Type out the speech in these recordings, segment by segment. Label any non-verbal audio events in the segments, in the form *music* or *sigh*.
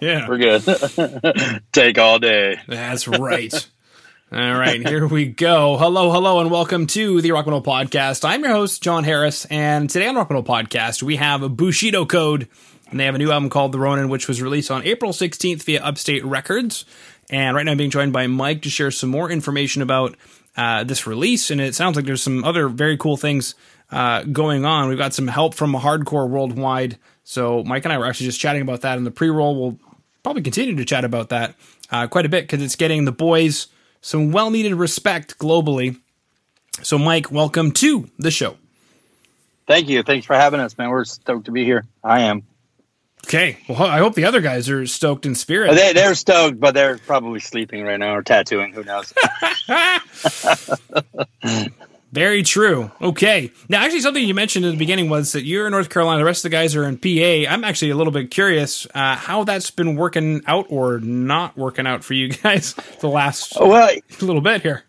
Yeah. We're good. *laughs* Take all day. That's right. All right, here we go. Hello, hello, and welcome to the Rock Metal Podcast. I'm your host, Jon Harris, and today on Rock Metal Podcast, we have Bushido Code, and they have a new album called The Ronin, which was released on April 16th via Upstate Records. And right now I'm being joined by Mike to share some more information about uh, this release, and it sounds like there's some other very cool things uh, going on. We've got some help from Hardcore Worldwide, so Mike and I were actually just chatting about that in the pre-roll. We'll probably continue to chat about that uh, quite a bit because it's getting the boys some well needed respect globally. So, Mike, welcome to the show. Thank you. Thanks for having us, man. We're stoked to be here. I am. Okay. Well, I hope the other guys are stoked in spirit. They, they're stoked, but they're probably sleeping right now or tattooing. Who knows? *laughs* *laughs* Very true. Okay. Now, actually, something you mentioned in the beginning was that you're in North Carolina. The rest of the guys are in PA. I'm actually a little bit curious uh, how that's been working out or not working out for you *laughs* guys the last well, little bit here.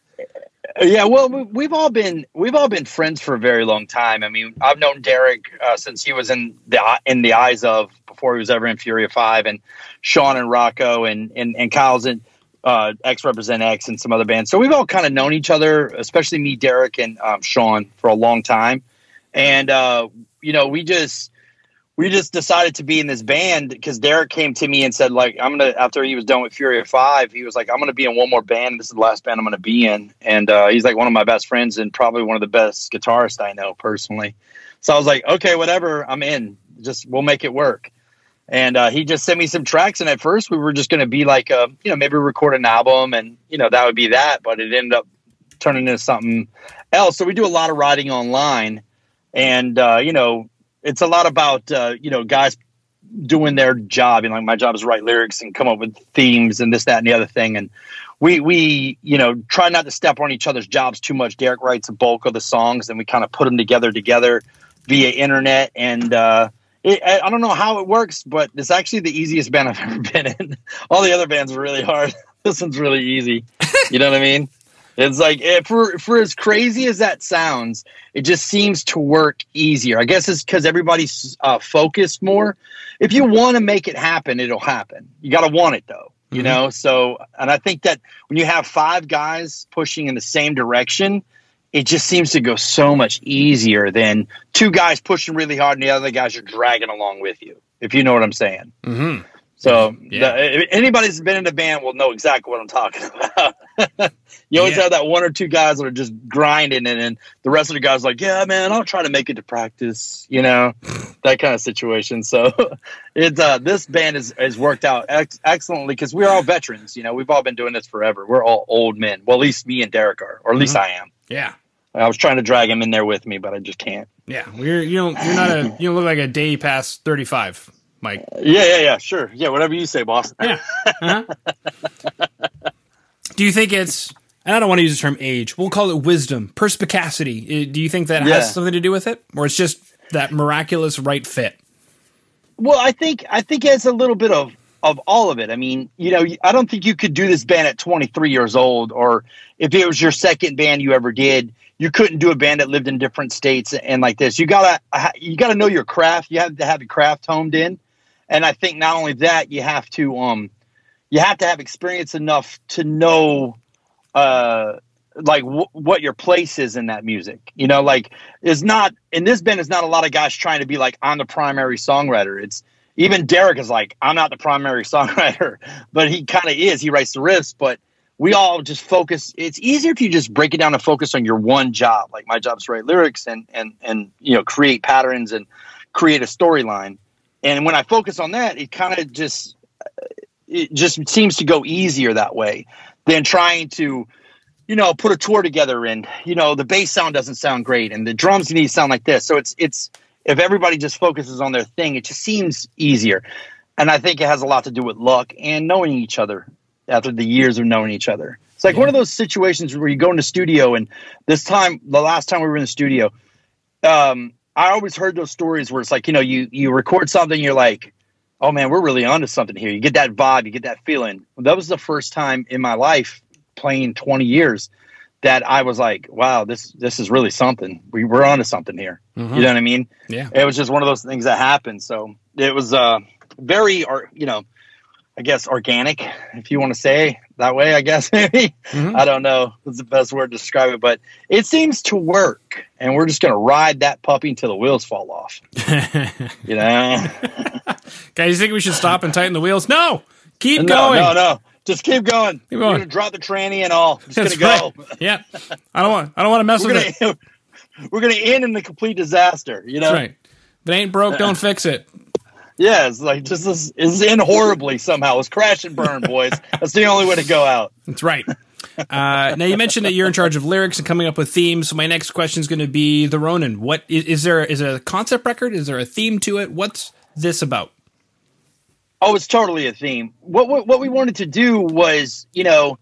Yeah, well, we've all been we've all been friends for a very long time. I mean, I've known Derek uh, since he was in the in the eyes of before he was ever in Fury of Five, and Sean and Rocco and and and Kyle's in uh, X Represent X and some other bands. So we've all kind of known each other, especially me, Derek, and um, Sean for a long time. And uh, you know, we just we just decided to be in this band because Derek came to me and said, like, I'm gonna after he was done with Fury of Five, he was like, I'm gonna be in one more band. This is the last band I'm gonna be in. And uh, he's like one of my best friends and probably one of the best guitarists I know personally. So I was like, okay, whatever, I'm in. Just we'll make it work and uh, he just sent me some tracks. And at first, we were just going to be like, a, you know, maybe record an album, and you know that would be that. But it ended up turning into something else. So we do a lot of writing online, and uh, you know, it's a lot about uh, you know guys doing their job. And like my job is write lyrics and come up with themes and this, that, and the other thing. And we we you know try not to step on each other's jobs too much. Derek writes a bulk of the songs, and we kind of put them together together via internet and. It, I don't know how it works, but it's actually the easiest band I've *laughs* ever been in. All the other bands are really hard. *laughs* this one's really easy. You know what I mean? It's like eh, for for as crazy as that sounds, it just seems to work easier. I guess it's because everybody's uh, focused more. If you want to make it happen, it'll happen. You got to want it though, you mm-hmm. know. So, and I think that when you have five guys pushing in the same direction, it just seems to go so much easier than two guys pushing really hard and the other guys are dragging along with you. If you know what I'm saying. Mm-hmm. So yeah. the, anybody's been in a band will know exactly what I'm talking *laughs* about. you always yeah. have that one or two guys that are just grinding, and then the rest of the guys like, yeah, man, I'll try to make it to practice. You know, *laughs* that kind of situation. So *laughs* it's uh, this band has has worked out ex- excellently because we're all veterans. You know, we've all been doing this forever. We're all old men. Well, at least me and Derek are, or at least mm-hmm. I am. Yeah. I was trying to drag him in there with me, but I just can't. Yeah, you're you don't you're not a you don't look like a day past thirty five, Mike. Yeah, yeah, yeah, sure, yeah, whatever you say, boss. Yeah. Uh-huh. Do you think it's? I don't want to use the term age. We'll call it wisdom, perspicacity. Do you think that yeah. has something to do with it, or it's just that miraculous right fit? Well, I think I think it's a little bit of of all of it. I mean, you know, I don't think you could do this band at 23 years old, or if it was your second band you ever did, you couldn't do a band that lived in different states and like this. You gotta you gotta know your craft. You have to have your craft honed in, and I think not only that, you have to um, you have to have experience enough to know uh like w- what your place is in that music. You know, like is not in this band is not a lot of guys trying to be like I'm the primary songwriter. It's even Derek is like, I'm not the primary *laughs* songwriter, but he kind of is. He writes the riffs, but we all just focus. It's easier if you just break it down and focus on your one job. Like my job is to write lyrics and and and you know create patterns and create a storyline. And when I focus on that, it kind of just uh, it just seems to go easier that way than trying to you know put a tour together and you know the bass sound doesn't sound great and the drums need to sound like this. So it's it's if everybody just focuses on their thing, it just seems easier. And I think it has a lot to do with luck and knowing each other after the years of knowing each other. It's like yeah. one of those situations where you go in the studio, and this time, the last time we were in the studio, um, I always heard those stories where it's like, you know, you you record something, you're like, oh man, we're really onto something here. You get that vibe, you get that feeling. That was the first time in my life playing 20 years that I was like, wow, this this is really something. We we're onto something here. Mm-hmm. You know what I mean? Yeah. It was just one of those things that happened. So it was uh very you know, I guess organic, if you want to say that way. I guess *laughs* maybe mm-hmm. I don't know. That's the best word to describe it, but it seems to work, and we're just going to ride that puppy until the wheels fall off. *laughs* you know, *laughs* guys, you think we should stop and tighten the wheels? No, keep no, going. No, no, just keep going. Keep going. We're gonna drop the tranny and all. Just That's gonna go. Right. Yeah, I don't want. I don't want to mess we're with gonna, it. We're gonna end in the complete disaster. You know, That's right. If it ain't broke, don't fix it. Yeah, it's like just this is in horribly somehow. It's crash and burn, boys. That's the only way to go out. That's right. Uh, now you mentioned that you're in charge of lyrics and coming up with themes. So my next question is going to be the Ronin. What is, is there? Is it a concept record? Is there a theme to it? What's this about? Oh, it's totally a theme. What, what what we wanted to do was, you know,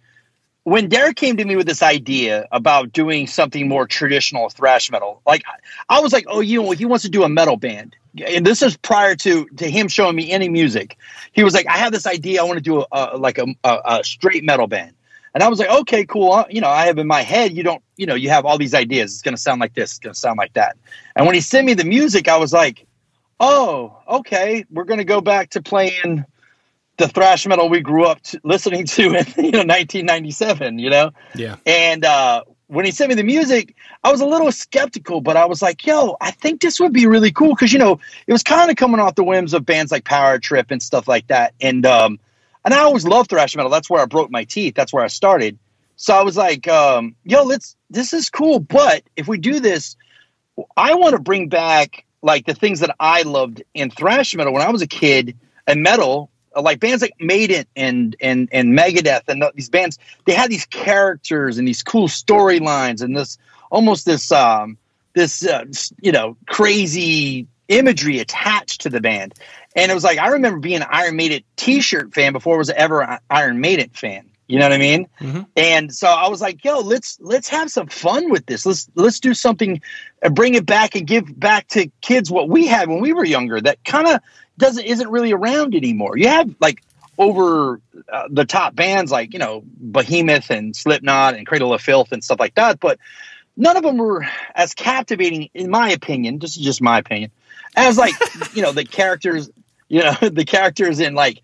when Derek came to me with this idea about doing something more traditional thrash metal, like I was like, oh, you know, he wants to do a metal band and this is prior to to him showing me any music. He was like, "I have this idea. I want to do a, a like a, a, a, straight metal band." And I was like, "Okay, cool. You know, I have in my head. You don't. You know, you have all these ideas. It's going to sound like this. It's going to sound like that." And when he sent me the music, I was like, "Oh, okay. We're going to go back to playing." the thrash metal we grew up to, listening to in *laughs* you know 1997 you know yeah and uh when he sent me the music, I was a little skeptical, but I was like, yo, I think this would be really cool. Cause you know, it was kind of coming off the whims of bands like Power Trip and stuff like that. And, um, and I always loved thrash metal. That's where I broke my teeth. That's where I started. So I was like, um, yo, let's, this is cool. But if we do this, I want to bring back like the things that I loved in thrash metal when I was a kid and metal like bands like Maiden and and and Megadeth and these bands, they had these characters and these cool storylines and this almost this um this uh, you know crazy imagery attached to the band. And it was like I remember being an Iron Maiden T-shirt fan before I was ever an Iron Maiden fan. You know what I mean? Mm-hmm. And so I was like, "Yo, let's let's have some fun with this. Let's let's do something, uh, bring it back and give back to kids what we had when we were younger. That kind of doesn't isn't really around anymore. You have like over uh, the top bands like you know Behemoth and Slipknot and Cradle of Filth and stuff like that, but none of them were as captivating, in my opinion. This is just my opinion, as like *laughs* you know the characters, you know *laughs* the characters in like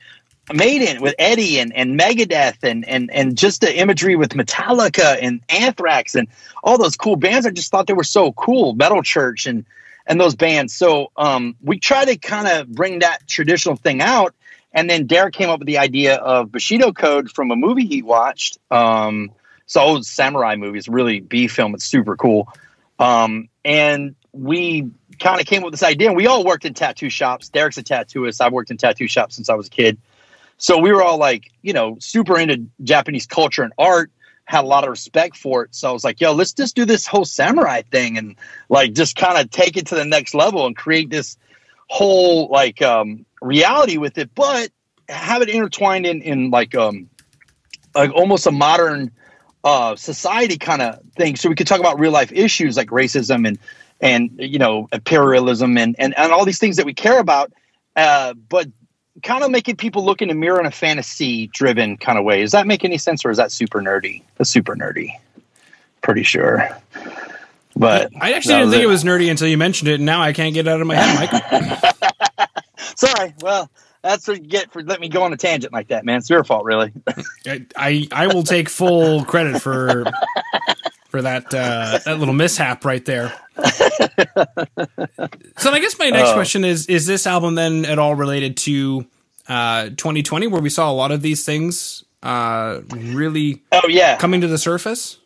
Maiden with Eddie and, and Megadeth and, and and just the imagery with Metallica and Anthrax and all those cool bands. I just thought they were so cool. Metal Church and and those bands. So um, we try to kind of bring that traditional thing out. And then Derek came up with the idea of Bushido Code from a movie he watched. Um, so old samurai movies, really B film. It's super cool. Um, and we kind of came up with this idea. And we all worked in tattoo shops. Derek's a tattooist. I've worked in tattoo shops since I was a kid. So we were all like, you know, super into Japanese culture and art had a lot of respect for it. So I was like, yo, let's just do this whole samurai thing and like just kind of take it to the next level and create this whole like um, reality with it, but have it intertwined in in like um like almost a modern uh society kind of thing. So we could talk about real life issues like racism and and you know imperialism and and, and all these things that we care about. Uh, but kind of making people look in the mirror in a fantasy driven kind of way. Does that make any sense or is that super nerdy? That's super nerdy. Pretty sure. But I actually didn't think it. it. was nerdy until you mentioned it, and now I can't get it out of my head, Mike. *laughs* Sorry. Well, that's what you get for letting me go on a tangent like that, man. It's your fault, really. *laughs* I, I, I will take full credit for for that uh, that little mishap right there. *laughs* so I guess my next uh, question is: Is this album then at all related to uh, 2020, where we saw a lot of these things uh, really? Oh yeah, coming to the surface.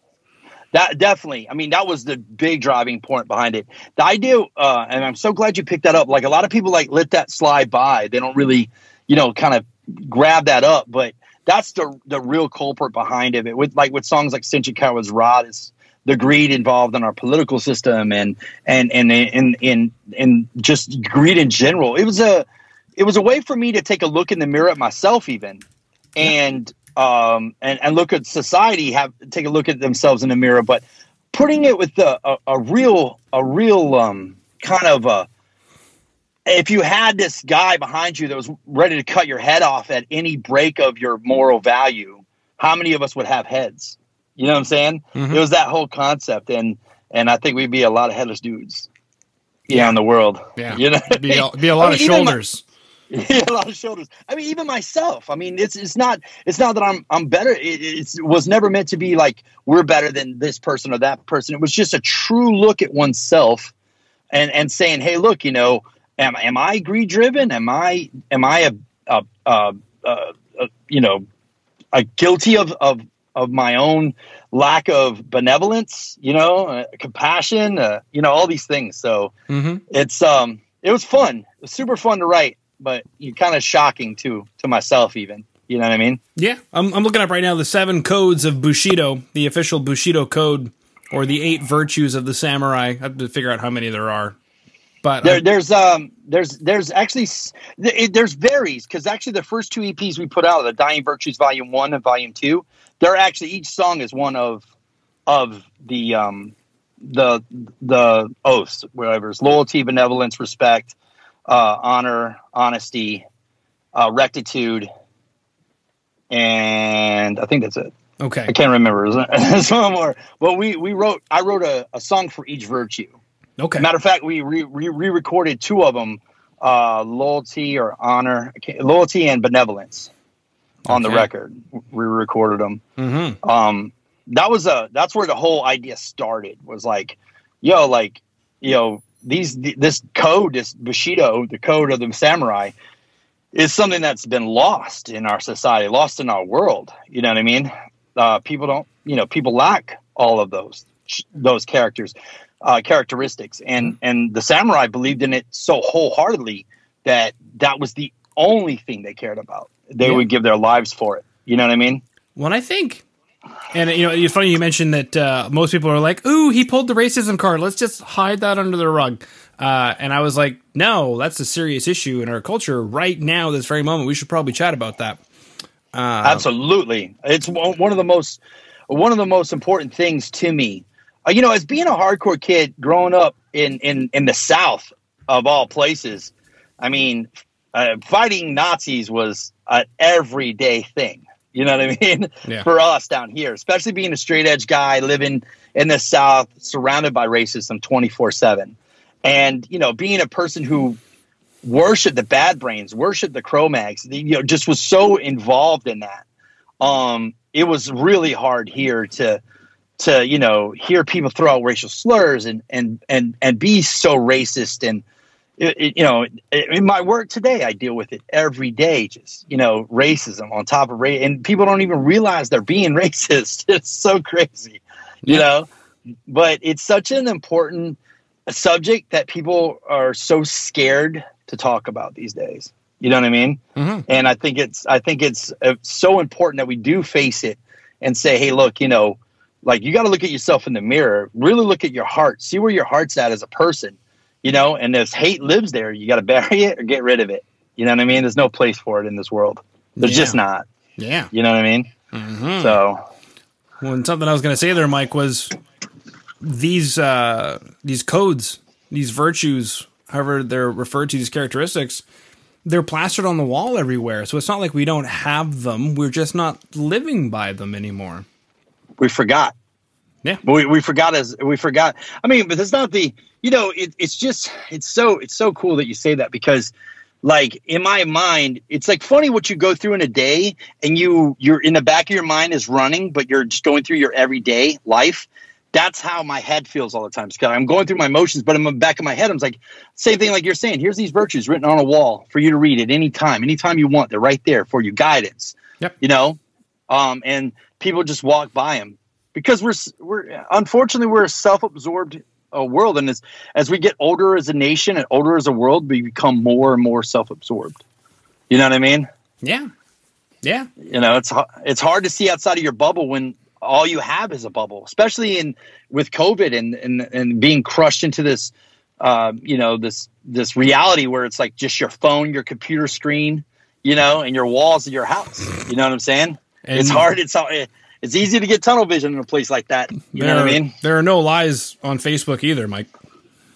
That definitely. I mean, that was the big driving point behind it. The idea, uh, and I'm so glad you picked that up. Like a lot of people like let that slide by. They don't really, you know, kind of grab that up. But that's the the real culprit behind it. With like with songs like Senshin Kaiwa's Rot is the greed involved in our political system and and and and and, and just greed in general. It was a it was a way for me to take a look in the mirror at myself even and um and, and look at society have take a look at themselves in the mirror but putting it with a, a, a real a real um kind of a if you had this guy behind you that was ready to cut your head off at any break of your moral value how many of us would have heads you know what I'm saying? Mm-hmm. It was that whole concept, and and I think we'd be a lot of headless dudes. Yeah, in the world. Yeah, you know, be a, be a lot I mean, of shoulders. *laughs* yeah, a lot of shoulders. I mean, even myself. I mean, it's it's not it's not that I'm I'm better. It it was never meant to be like we're better than this person or that person. It was just a true look at oneself, and and saying, hey, look, you know, am am I greed driven? Am I am I a, a, a, a, you know a guilty of of of my own lack of benevolence? You know, uh, compassion. Uh, you know, all these things. So Mm-hmm. it's um it was fun. It was super fun to write, but you kind of shocking too to myself even. You know what I mean? Yeah, I'm, I'm looking up right now the seven codes of Bushido, the official Bushido code, or the eight virtues of the samurai. I have to figure out how many there are. But There, uh, there's um there's there's actually it, there's varies because actually the first two EPs we put out, the Dying Virtues Volume One and Volume Two, they're actually each song is one of of the um the the oaths, whatever it's loyalty, benevolence, respect, uh, honor, honesty, uh, rectitude, and I think that's it. okay, I can't remember. *laughs* There's one more. Well, we we wrote. I wrote a, a song for each virtue. Okay, Matter of fact, we re re recorded two of them: uh, loyalty or honor, loyalty and benevolence, on the record. We recorded them. mm-hmm. Um, that was a. That's where the whole idea started. Was like, yo, like, you know, these this code, this Bushido, the code of the samurai, is something that's been lost in our society, lost in our world. You know what I mean? Uh, people don't, you know, people lack all of those those characters, uh, characteristics, and and the samurai believed in it so wholeheartedly that that was the only thing they cared about. They Yeah. would give their lives for it. You know what I mean? When I think, and you know, it's funny you mentioned that uh, most people are like, "Ooh, he pulled the racism card. Let's just hide that under the rug." Uh, and I was like, "No, that's a serious issue in our culture right now. This very moment, we should probably chat about that." Uh, Absolutely, it's one one of the most one of the most important things to me. Uh, you know, as being a hardcore kid growing up in in in the South of all places, I mean, uh, fighting Nazis was an everyday thing. You know what I *laughs* mean? Yeah. For us down here, especially being a straight edge guy living in the South, surrounded by racism twenty four seven, and you know, being a person who worshiped the Bad Brains, worshiped the Cro-Mags, you know, just was so involved in that. Um, it was really hard here to to you know hear people throw out racial slurs and and and and be so racist and it, it- you know in my work today I deal with it every day just you know racism on top of race and people don't even realize they're being *laughs* racist it's so crazy you Yeah. know but it's such an important subject that people are so scared to talk about these days you know what I mean mhm. and I think it's I think it's uh, so important that we do face it and say, hey, look, you know, like you got to look at yourself in the mirror, really look at your heart, see where your heart's at as a person, you know, and if hate lives there, you got to *laughs* bury it or get rid of it. You know what I mean? There's no place for it in this world. There's just not. Yeah. You know what I mean? Mhm. So Well, and something I was going to say there, Mike, was these uh, these codes, these virtues, however they're referred to, these characteristics, they're plastered on the wall everywhere. So it's not like we don't have them; we're just not living by them anymore. We forgot. Yeah. we, we forgot as we forgot. I mean, but it's not the you know it, it's just it's so it's so cool that you say that because like in my mind it's like funny what you go through in a day and you you're in the back of your mind is running but you're just going through your everyday life that's how my head feels all the time Scott. i'm going through my motions but in the back of my head i'm like same thing like you're saying here's these virtues written on a wall for you to read at any time anytime you want they're right there for you guidance Yep. you know um, and people just walk by them because we're we're unfortunately we're a self-absorbed uh, world. And as as we get older as a nation and older as a world we become more and more self-absorbed. You know what i mean? Yeah, yeah, you know it's it's hard to see outside of your bubble when all you have is a bubble especially in with covid and and, and being crushed into this uh, you know this this reality where it's like just your phone your computer screen you know and your walls of your house. You know what i'm saying and it's hard it's it's easy to get tunnel vision in a place like that you There, know what i mean there are no lies on Facebook either, Mike.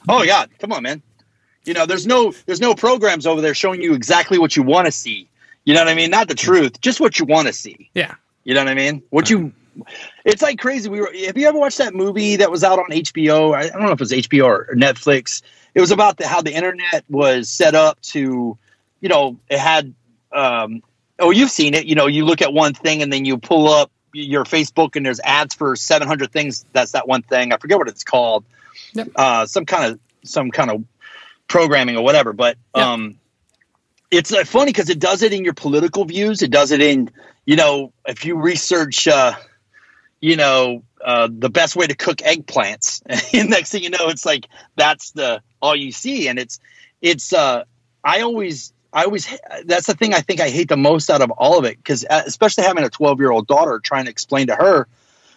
Oh yeah, come on, man. You know, there's no there's no programs over there showing you exactly what you want to see. You know what I mean? Not the truth, just what you want to see. Yeah, You know what I mean? What you It's like crazy. We were have you ever watched that movie that was out on HBO? I I don't know if it was HBO or Netflix. It was about the, how the internet was set up to you know, it had. Um, oh, you've seen it. You know, you look at one thing and then you pull up your Facebook and there's ads for 700 things. That's that one thing. I forget what it's called. Yep. Uh, some kind of some kind of programming or whatever. But yep. um, it's uh, funny because it does it in your political views. It does it in you know if you research. Uh, you know uh, the best way to cook eggplants *laughs* and next thing you know it's like that's the all you see and it's it's uh i always i always that's the thing i think i hate the most out of all of it because uh, especially having a 12 year old daughter trying to explain to her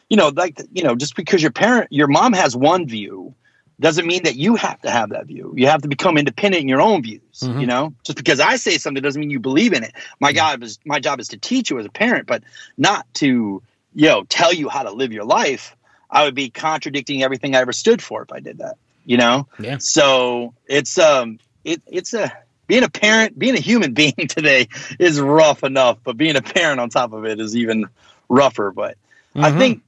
you know like you know just because your parent your mom has one view doesn't mean that you have to have that view you have to become independent in your own views mm-hmm. you know just because i say something doesn't mean you believe in it my job is my job is to teach you as a parent but not to you know, tell you how to live your life, I would be contradicting everything I ever stood for if I did that. You know? Yeah. So it's um it it's a being a parent, being a human *laughs* being today is rough enough, but being a parent on top of it is even rougher. But mm-hmm. I think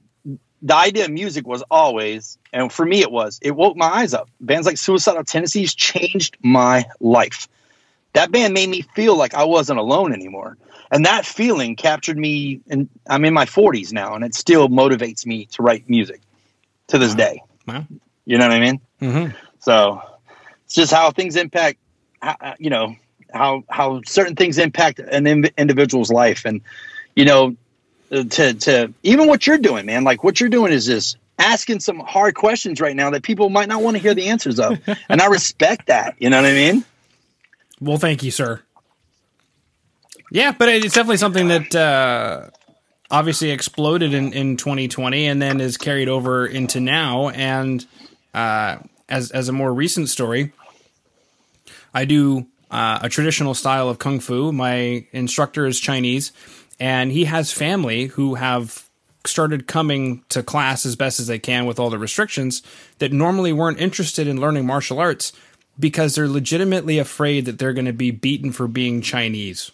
the idea of music was always, and for me it was, it woke my eyes up. Bands like Suicidal Tendencies changed my life. That band made me feel like I wasn't alone anymore and that feeling captured me and i'm in my 40s now and it still motivates me to write music to this wow. day wow. you know what i mean mm-hmm. so it's just how things impact how, you know how how certain things impact an individual's life. And you know to to even what you're doing man like what you're doing is this asking some hard questions right now that people might not want to hear the answers of. *laughs* And i respect that. You know what i mean? Well thank you sir. Yeah, but it's definitely something that uh, obviously exploded in, in 2020 and then is carried over into now. And uh, as as a more recent story, I do uh, a traditional style of kung fu. My instructor is Chinese, and he has family who have started coming to class as best as they can with all the restrictions that normally weren't interested in learning martial arts because they're legitimately afraid that they're going to be beaten for being Chinese.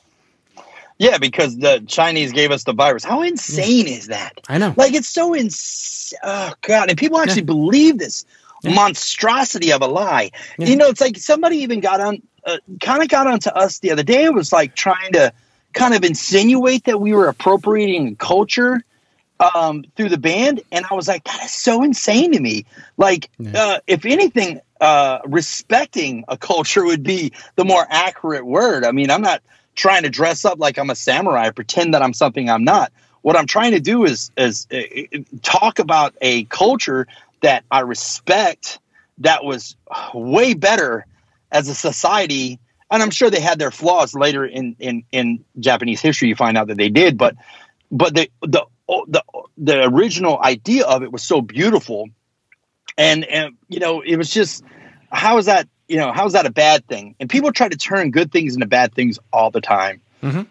Yeah, because the Chinese gave us the virus. How insane is that? I know. Like it's so insane. Oh god, and people actually yeah. believe this. Monstrosity of a lie. You know, it's like somebody even got on, uh, kind of got onto us the other day. It was like trying to kind of insinuate that we were appropriating culture um, through the band, and I was like, that is so insane to me. Like, uh, if anything, uh, respecting a culture would be the more accurate word. I mean, I'm not trying to dress up like I'm a samurai, pretend that I'm something I'm not. What I'm trying to do is is uh, talk about a culture that I respect that was way better as a society and I'm sure they had their flaws later in in in Japanese history you find out that they did but but the the the the original idea of it was so beautiful and and you know it was just how is that you know, how's that a bad thing? And people try to turn good things into bad things all the time. Mm-hmm.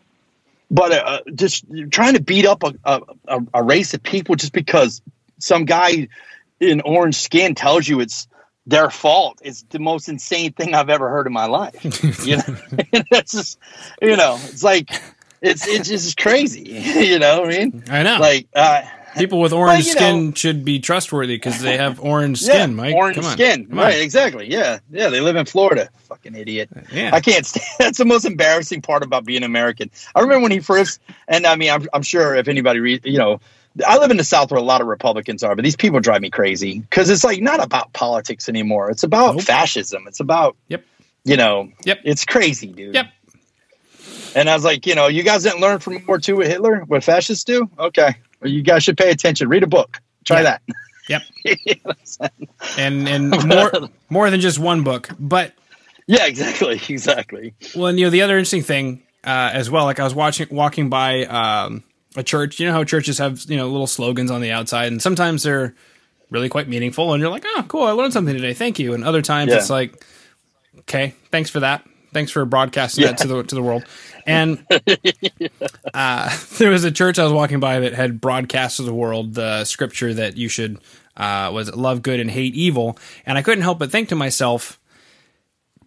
But uh just trying to beat up a, a, a, race of people just because some guy in orange skin tells you it's their fault It's the most insane thing I've ever heard in my life. you know, *laughs* *laughs* it's just, you know, it's like, it's, it's just crazy. *laughs* you know what I mean? I know. Like, uh, People with orange skin know, should be trustworthy because they have orange skin, yeah, Mike. Orange skin, Come right? On. Exactly. Yeah, yeah. They live in Florida. Fucking idiot. Yeah. I can't. Stand, that's the most embarrassing part about being American. I remember when he first, and I mean, I'm, I'm sure if anybody, read, you know, I live in the South where a lot of Republicans are, but these people drive me crazy because it's like not about politics anymore. It's about nope. fascism. It's about, yep, you know, yep, it's crazy, dude. Yep. And I was like, you know, you guys didn't learn from World War II with Hitler, what fascists do? Okay, you guys should pay attention. Read a book. Try that. Yep. *laughs* and and more *laughs* more than just one book, but yeah, exactly, exactly. Well, and you know the other interesting thing uh, as well. Like I was watching walking by um, a church. You know how churches have you know little slogans on the outside, and sometimes they're really quite meaningful, and you're like, oh, cool, I learned something today. Thank you. And other times yeah. it's like, okay, thanks for that. Thanks for broadcasting yeah. that to the to the world. *laughs* And uh, *laughs* there was a church I was walking by that had broadcast to the world the scripture that you should uh, was love good and hate evil. And I couldn't help but think to myself,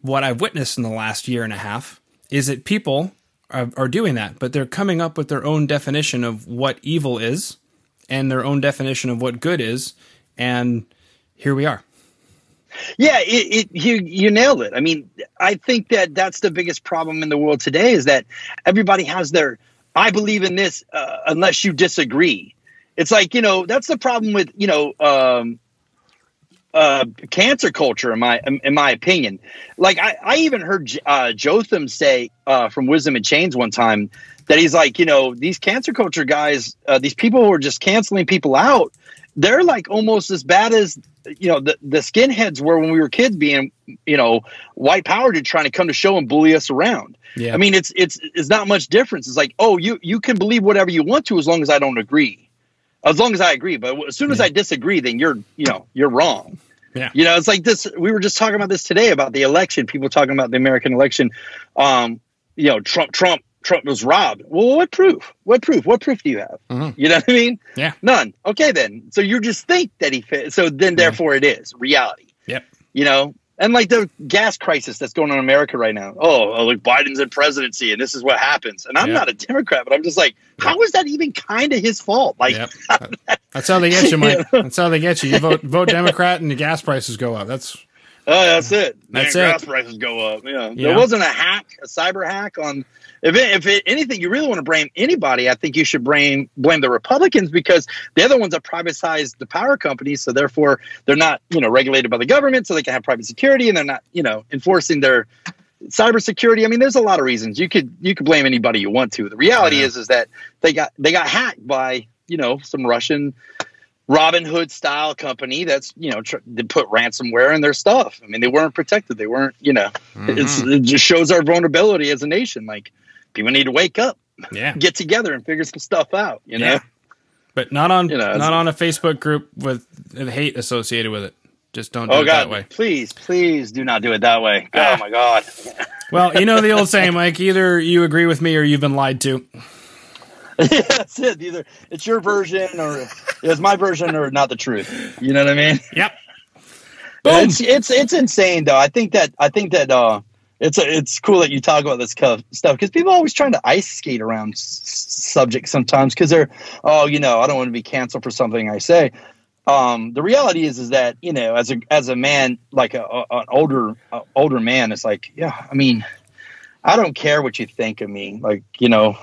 what I've witnessed in the last year and a half is that people are, are doing that, but they're coming up with their own definition of what evil is and their own definition of what good is. And here we are. Yeah, it, it, you you nailed it. I mean, I think that that's the biggest problem in the world today is that everybody has their I believe in this uh, unless you disagree. It's like you know that's the problem with you know um, uh, cancel culture in my in my opinion. Like I, I even heard uh, Jotham say uh, from Wisdom in Chains one time that he's like you know these cancel culture guys, uh, these people who are just canceling people out they're like almost as bad as you know the, the skinheads were when we were kids being you know white power and trying to come to show and bully us around yeah. i mean it's it's it's not much difference it's like oh you you can believe whatever you want to as long as i don't agree as long as i agree but as soon as yeah. i disagree then you're you know you're wrong yeah you know it's like this we were just talking about this today about the election people talking about the american election um you know trump trump Trump was robbed. Well, what proof? What proof? What proof do you have? Mm-hmm. You know what I mean? Yeah. None. Okay, then. So you just think that he fit. So then, therefore, it is reality. Yep. You know, and like the gas crisis that's going on in America right now. Oh, uh, like Biden's in presidency, and this is what happens. And I'm yep. not a Democrat, but I'm just like, how is that even kind of his fault? Like, yep. that's how they get you, *laughs* Mike. That's how they get you. You vote vote Democrat, and the gas prices go up. That's Oh, that's it. That's Man, it. Gas prices go up. Yeah. yeah. There wasn't a hack, a cyber hack on if it, if it, anything, you really want to blame anybody, I think you should blame blame the Republicans because they're the ones that privatized the power companies, so therefore they're not you know regulated by the government, so they can have private security, and they're not you know enforcing their cybersecurity. I mean, there's a lot of reasons you could you could blame anybody you want to. The reality yeah. is is that they got they got hacked by you know some Russian Robinhood style company that's you know tr- they put ransomware in their stuff. I mean, they weren't protected. They weren't you know. Mm-hmm. it just shows our vulnerability as a nation. Like people need to wake up, yeah, get together and figure some stuff out. You know, yeah. but not on you know, not on a Facebook group with hate associated with it. Just don't do oh, it God, that way. Please, please do not do it that way. Oh my God. well, you know the old *laughs* saying, Mike. Either you agree with me or you've been lied to. Yeah, *laughs* that's it. Either it's your version or it's my version or not the truth. You know what I mean? Yep. Boom. It's it's it's insane though. I think that I think that uh it's a, it's cool that you talk about this stuff because people are always trying to ice skate around s- subjects sometimes because they're oh you know I don't want to be canceled for something I say. Um, the reality is is that you know as a as a man like a, a an older older man it's like yeah I mean I don't care what you think of me like you know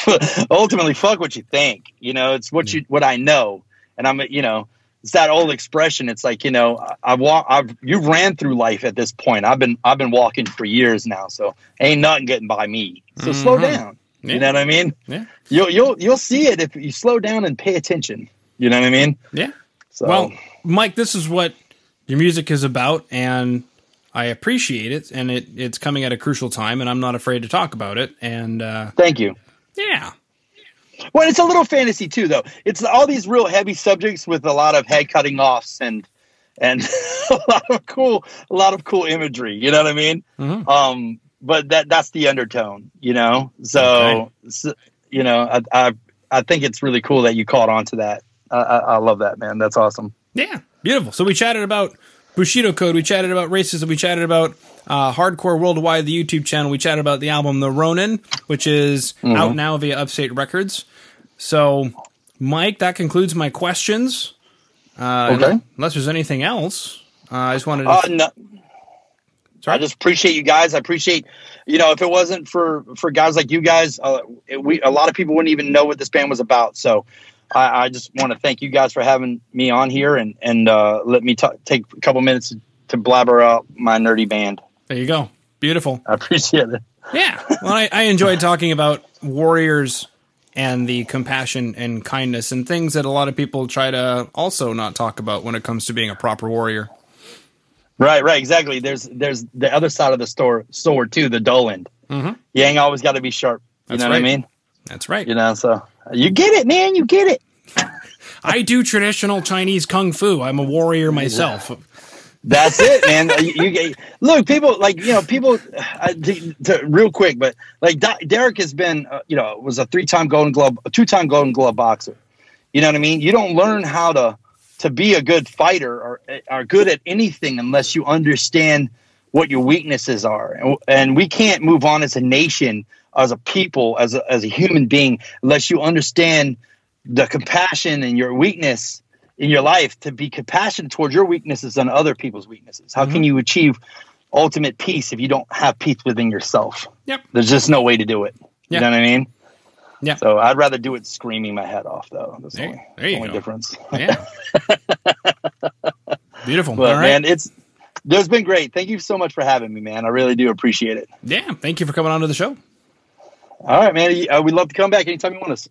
*laughs* ultimately fuck what you think you know it's what you what I know and I'm you know it's that old expression. It's like you know, I walk. I've you've ran through life at this point. I've been I've been walking for years now, so ain't nothing getting by me. So mm-hmm. slow down. Yeah. You know what I mean? Yeah. You'll you'll you'll see it if you slow down and pay attention. You know what I mean? Yeah. So. Well, Mike, this is what your music is about, and I appreciate it, and it it's coming at a crucial time, and I'm not afraid to talk about it. And uh, thank you. Yeah. Well, it's a little fantasy too, though. It's all these real heavy subjects with a lot of head cutting offs and and *laughs* a lot of cool, a lot of cool imagery. You know what I mean? Mm-hmm. Um, but that that's the undertone, you know. So, okay. so you know, I, I, I think it's really cool that you caught on to that. I, I, I love that, man. That's awesome. Yeah, beautiful. So we chatted about Bushido Code. We chatted about racism. We chatted about uh, Hardcore Worldwide, the YouTube channel. We chatted about the album The Ronin, which is mm-hmm. out now via Upstate Records. So, Mike, that concludes my questions. Uh, okay. Unless there's anything else, uh, I just wanted to. Uh, no. I just appreciate you guys. I appreciate, you know, if it wasn't for for guys like you guys, uh, we a lot of people wouldn't even know what this band was about. So, I, I just want to thank you guys for having me on here and and uh, let me t- take a couple minutes to blabber out my nerdy band. There you go. Beautiful. I appreciate it. Yeah. Well, I, I enjoyed talking about warriors and the compassion and kindness and things that a lot of people try to also not talk about when it comes to being a proper warrior. Right, right, exactly. There's there's the other side of the store sword too, the dull end. Mm-hmm. You ain't always got to be sharp. You That's know right. what I mean? That's right. You know, so you get it, man. You get it. I do traditional Chinese kung fu. I'm a warrior myself. That's it, man. you, you, look, people like you know people. Uh, to, to, real quick, but like Derek has been, uh, you know, was a three-time Golden Glove, a two-time Golden Glove boxer. You know what I mean? You don't learn how to to be a good fighter or are good at anything unless you understand what your weaknesses are, and, and we can't move on as a nation, as a people, as a, as a human being unless you understand the compassion and your weakness in your life to be compassionate towards your weaknesses and other people's weaknesses. How Mhm. can you achieve ultimate peace if you don't have peace within yourself? Yep. There's just no way to do it. Yeah. You know what I mean? Yeah. So I'd rather do it screaming my head off, though. That's the There- only, there you only go. difference. Yeah. *laughs* Beautiful. But All right. man, it's there's been great. Thank you so much for having me, man. I really do appreciate it. Yeah. Thank you for coming on to the show. All right, man. Uh, we'd love to come back anytime you want us.